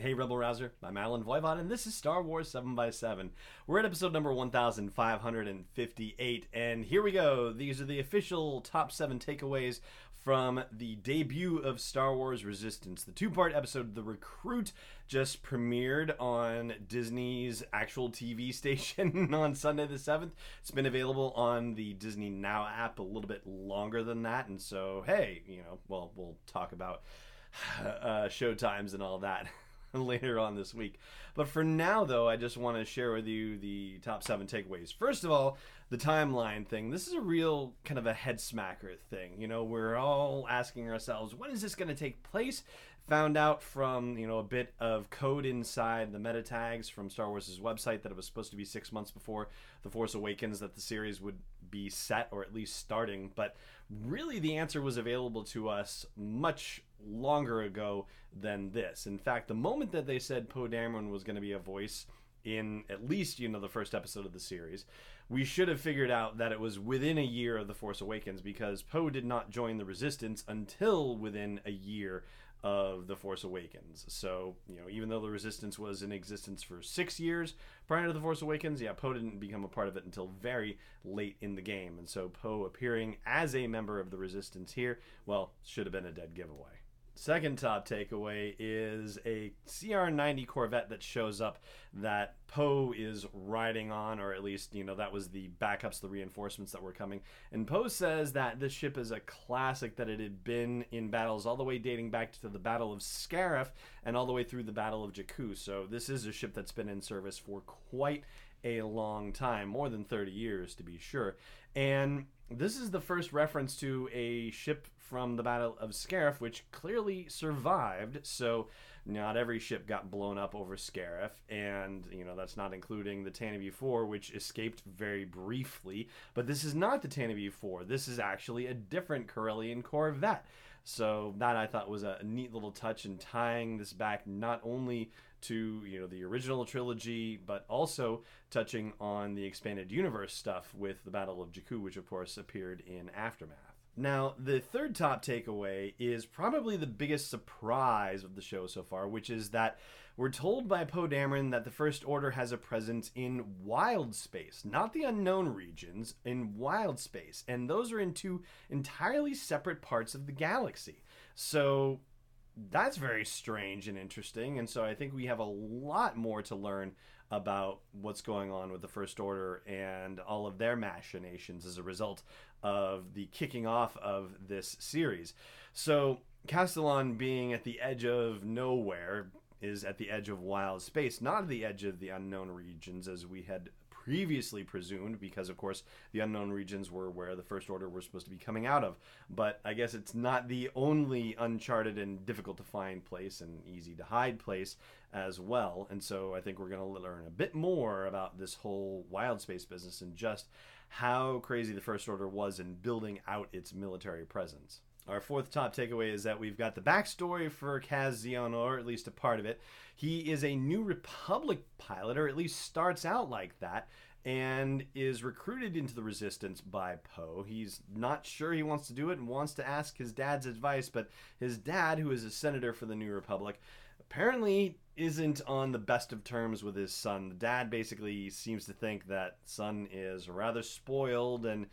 Hey, Rebel Rouser, I'm Allen Voivod, and this is Star Wars 7x7. We're at episode number 1558, and here we go. These are the official top seven takeaways from the debut of Star Wars Resistance. The two part episode, The Recruit, just premiered on Disney's actual TV station on Sunday the 7th. It's been available on the Disney Now app a little bit longer than that, and so, hey, you know, well, we'll talk about uh, show times and all that. later on this week. But for now, though, I just want to share with you the top seven takeaways. First of all, the timeline thing. This is a real kind of a head smacker thing. You know, we're all asking ourselves, when is this going to take place? Found out from, you know, a bit of code inside the meta tags from Star Wars' website that it was supposed to be six months before The Force Awakens that the series would be set or at least starting. But really, the answer was available to us much longer ago than this. In fact, the moment that they said Poe Dameron was going to be a voice in at least you know the first episode of the series, we should have figured out that it was within a year of the Force Awakens because Poe did not join the Resistance until within a year of the Force Awakens. So, you know, even though the Resistance was in existence for six years prior to the Force Awakens, yeah, Poe didn't become a part of it until very late in the game. And so Poe appearing as a member of the Resistance here, well, should have been a dead giveaway. Second top takeaway is a CR90 Corvette that shows up that Poe is riding on, or at least, you know, that was the backups, the reinforcements that were coming. And Poe says that this ship is a classic, that it had been in battles all the way dating back to the Battle of Scarif and all the way through the Battle of Jakku. So this is a ship that's been in service for quite a long time, more than 30 years to be sure. And this is the first reference to a ship from the Battle of Scarif, which clearly survived. So not every ship got blown up over Scarif, and you know that's not including the Tantive 4, which escaped very briefly. But this is not the Tantive 4. This is actually a different Corellian Corvette. So that I thought was a neat little touch in tying this back not only to you know the original trilogy, but also touching on the expanded universe stuff with the Battle of Jakku, which of course appeared in Aftermath. Now, the third top takeaway is probably the biggest surprise of the show so far, which is that we're told by Poe Dameron that the First Order has a presence in wild space, not the unknown regions, in wild space. And those are in two entirely separate parts of the galaxy. So that's very strange and interesting. And so I think we have a lot more to learn about what's going on with the First Order and all of their machinations as a result of the kicking off of this series. So, Castilon being at the edge of nowhere is at the edge of wild space, not at the edge of the unknown regions as we had previously presumed, because of course the unknown regions were where the First Order were supposed to be coming out of. But I guess it's not the only uncharted and difficult to find place and easy to hide place as well. And so I think we're going to learn a bit more about this whole wild space business and just how crazy the First Order was in building out its military presence. Our fourth top takeaway is that we've got the backstory for Kaz Xiono, or at least a part of it. He is a New Republic pilot, or at least starts out like that, and is recruited into the Resistance by Poe. He's not sure he wants to do it and wants to ask his dad's advice, but his dad, who is a senator for the New Republic, apparently isn't on the best of terms with his son. The dad basically seems to think that son is rather spoiled and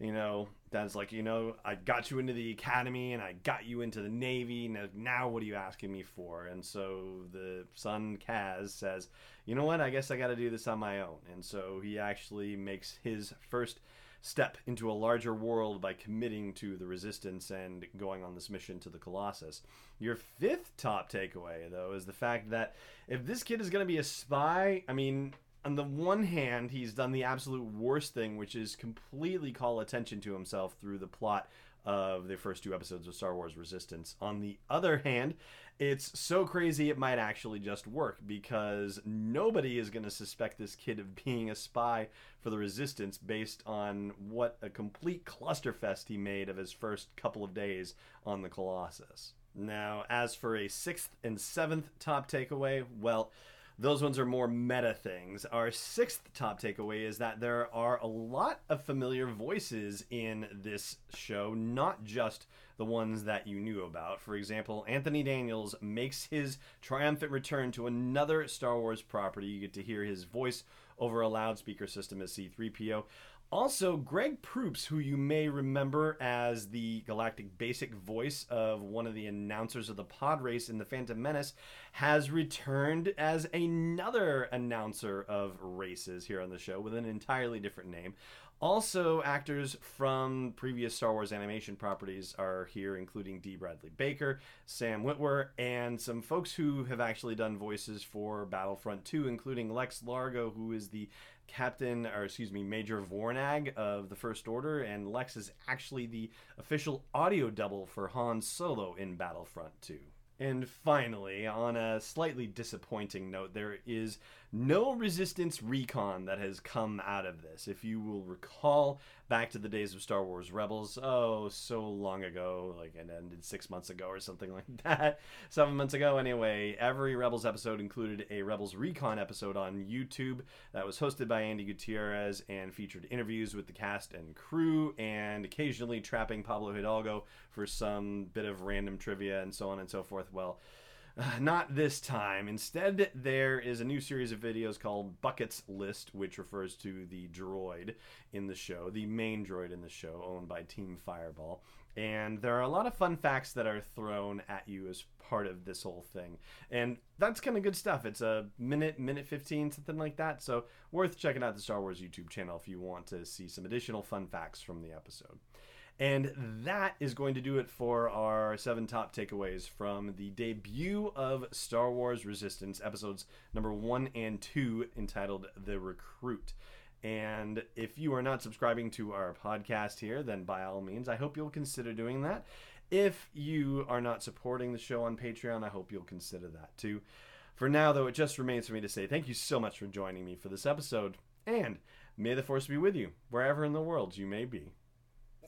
you know, dad's like, you know, I got you into the academy and I got you into the navy. Now, now what are you asking me for? And so the son Kaz says, you know what? I guess I got to do this on my own. And so he actually makes his first step into a larger world by committing to the resistance and going on this mission to the Colossus. Your fifth top takeaway, though, is the fact that if this kid is going to be a spy, I mean, on the one hand, he's done the absolute worst thing, which is completely call attention to himself through the plot of the first two episodes of Star Wars Resistance. On the other hand, it's so crazy it might actually just work because nobody is going to suspect this kid of being a spy for the Resistance based on what a complete clusterfest he made of his first couple of days on the Colossus. Now, as for a sixth and seventh top takeaway, well, those ones are more meta things. Our sixth top takeaway is that there are a lot of familiar voices in this show, not just the ones that you knew about. For example, Anthony Daniels makes his triumphant return to another Star Wars property. You get to hear his voice over a loudspeaker system as C3PO. Also, Greg Proops, who you may remember as the galactic basic voice of one of the announcers of the pod race in The Phantom Menace, has returned as another announcer of races here on the show with an entirely different name. Also, actors from previous Star Wars animation properties are here, including D. Bradley Baker, Sam Witwer, and some folks who have actually done voices for Battlefront 2, including Lex Largo, who is the Captain, or excuse me, Major Vonreg of the First Order, and Lex is actually the official audio double for Han Solo in Battlefront 2. And finally, on a slightly disappointing note, there is no resistance recon that has come out of this. If you will recall back to the days of Star Wars Rebels, oh, so long ago, like it ended six months ago or something like that, seven months ago anyway, every Rebels episode included a Rebels recon episode on YouTube that was hosted by Andy Gutierrez and featured interviews with the cast and crew and occasionally trapping Pablo Hidalgo for some bit of random trivia and so on and so forth. Well, not this time. Instead, there is a new series of videos called Buckets List, which refers to the droid in the show, the main droid in the show, owned by Team Fireball. And there are a lot of fun facts that are thrown at you as part of this whole thing. And that's kind of good stuff. It's a minute, minute 15, something like that. So, worth checking out the Star Wars YouTube channel if you want to see some additional fun facts from the episode. And that is going to do it for our seven top takeaways from the debut of Star Wars Resistance, episodes number one and two, entitled The Recruit. And if you are not subscribing to our podcast here, then by all means, I hope you'll consider doing that. If you are not supporting the show on Patreon, I hope you'll consider that too. For now, though, it just remains for me to say thank you so much for joining me for this episode, and may the Force be with you, wherever in the world you may be.